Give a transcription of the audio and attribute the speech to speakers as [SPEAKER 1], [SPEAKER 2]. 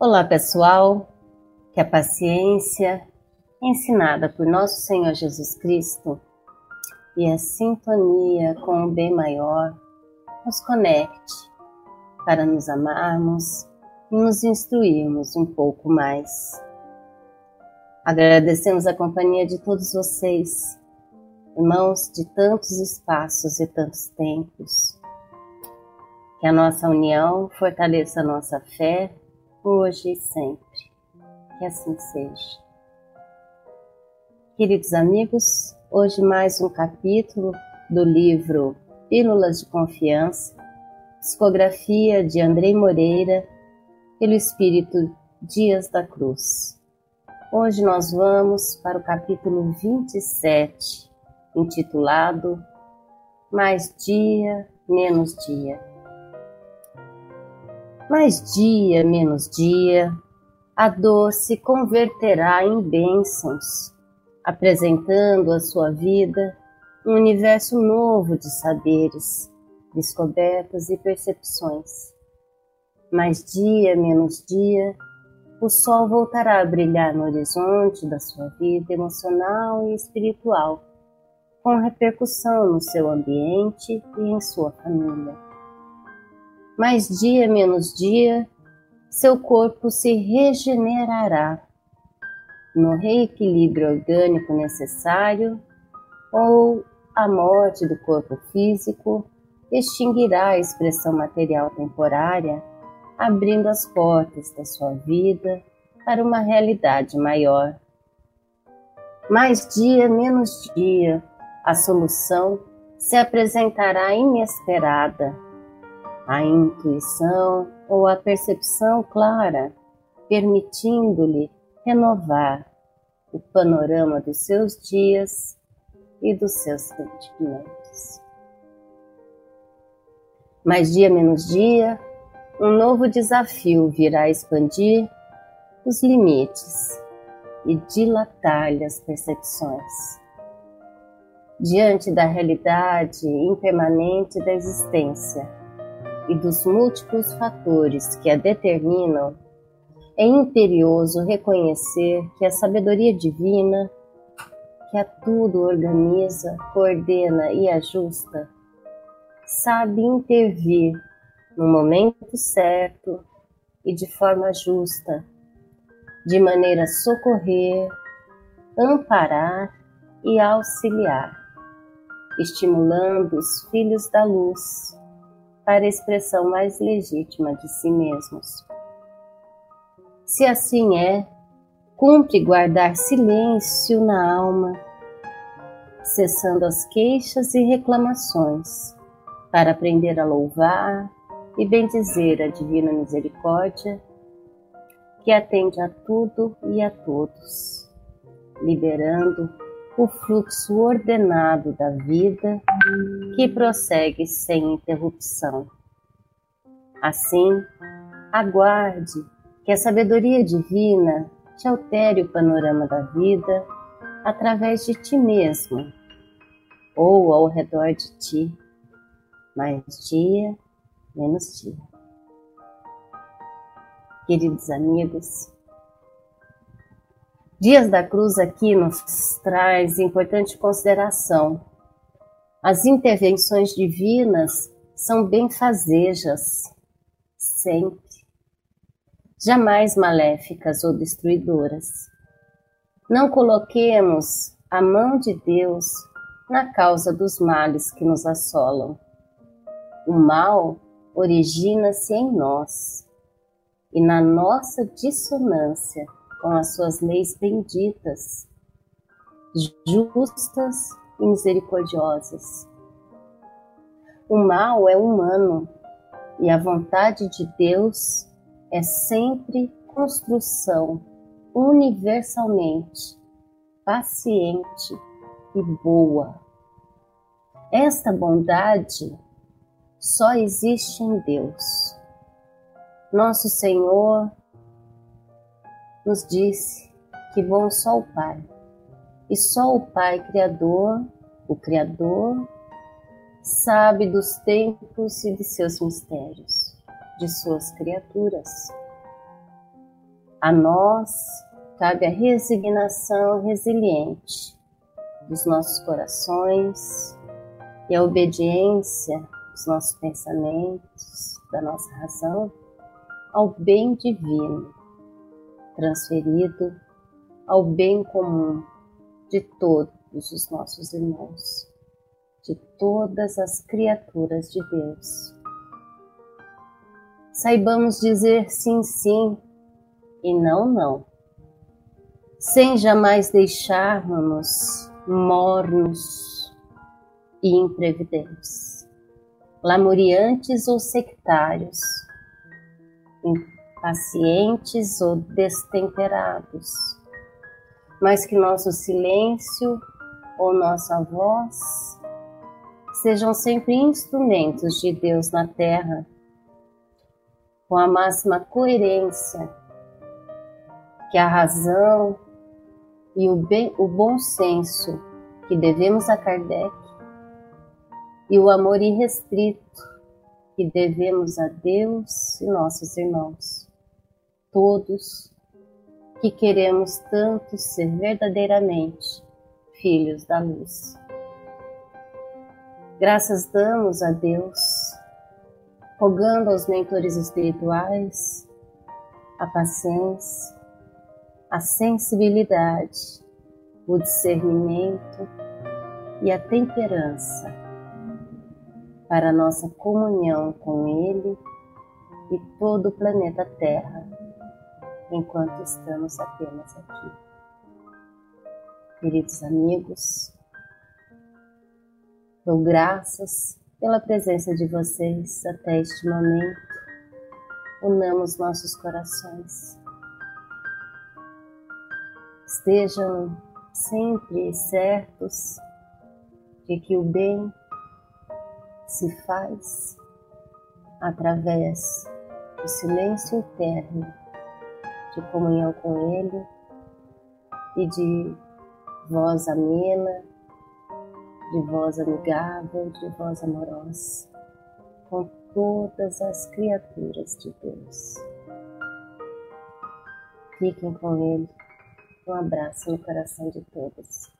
[SPEAKER 1] Olá, pessoal. Que a paciência ensinada por nosso Senhor Jesus Cristo e a sintonia com o bem maior nos conecte para nos amarmos e nos instruirmos um pouco mais. Agradecemos a companhia de todos vocês, irmãos de tantos espaços e tantos tempos. Que a nossa união fortaleça a nossa fé hoje e sempre. Que assim seja. Queridos amigos, hoje mais um capítulo do livro Pílulas de Confiança, psicografia de Andrei Moreira, pelo Espírito Dias da Cruz. Hoje nós vamos para o capítulo 27, intitulado Mais Dia, Menos Dia. Mais dia, menos dia, a dor se converterá em bênçãos, apresentando à sua vida um universo novo de saberes, descobertas e percepções. Mais dia, menos dia, o sol voltará a brilhar no horizonte da sua vida emocional e espiritual, com repercussão no seu ambiente e em sua família mas dia menos dia, seu corpo se regenerará no reequilíbrio orgânico necessário ou a morte do corpo físico extinguirá a expressão material temporária, abrindo as portas da sua vida para uma realidade maior. Mais dia, menos dia, a solução se apresentará inesperada a intuição ou a percepção clara, permitindo-lhe renovar o panorama dos seus dias e dos seus sentimentos. Mais dia menos dia, um novo desafio virá expandir os limites e dilatar-lhe as percepções. Diante da realidade impermanente da existência, e dos múltiplos fatores que a determinam, é imperioso reconhecer que a sabedoria divina, que a tudo organiza, coordena e ajusta, sabe intervir no momento certo e de forma justa, de maneira a socorrer, amparar e auxiliar, estimulando os filhos da luz para a expressão mais legítima de si mesmos. Se assim é, cumpre guardar silêncio na alma, cessando as queixas e reclamações, para aprender a louvar e bendizer a divina misericórdia que atende a tudo e a todos, liberando o fluxo ordenado da vida que prossegue sem interrupção. Assim, aguarde que a sabedoria divina te altere o panorama da vida através de ti mesmo ou ao redor de ti, mais dia, menos dia. Queridos amigos, Dias da Cruz aqui nos traz importante consideração. As intervenções divinas são benfazejas, sempre, jamais maléficas ou destruidoras. Não coloquemos a mão de Deus na causa dos males que nos assolam. O mal origina-se em nós e na nossa dissonância com as suas leis benditas, justas e misericordiosas. O mal é humano e a vontade de Deus é sempre construção universalmente paciente e boa. Esta bondade só existe em Deus. Nosso Senhor nos disse que bom só o Pai, e só o Pai Criador, o Criador, sabe dos tempos e de seus mistérios, de suas criaturas. A nós cabe a resignação resiliente dos nossos corações e a obediência dos nossos pensamentos, da nossa razão, ao bem divino, transferido ao bem comum de todos os nossos irmãos, de todas as criaturas de Deus. Saibamos dizer sim, sim e não, não, sem jamais deixarmos mornos e imprevidentes, lamuriantes ou sectários, impacientes ou destemperados, mas que nosso silêncio ou nossa voz sejam sempre instrumentos de Deus na terra, com a máxima coerência que a razão e o, bem, o bom senso que devemos a Kardec e o amor irrestrito que devemos a Deus e nossos irmãos, todos que queremos tanto ser verdadeiramente filhos da luz. Graças damos a Deus, rogando aos mentores espirituais a paciência, a sensibilidade, o discernimento e a temperança para nossa comunhão com Ele e todo o planeta Terra, enquanto estamos apenas aqui. Queridos amigos, dou graças pela presença de vocês até este momento. Unamos nossos corações estejam sempre certos de que o bem se faz através do silêncio eterno de comunhão com Ele e de voz amena, de voz amigável, de voz amorosa com todas as criaturas de Deus. Fiquem com Ele um abraço no coração de todos.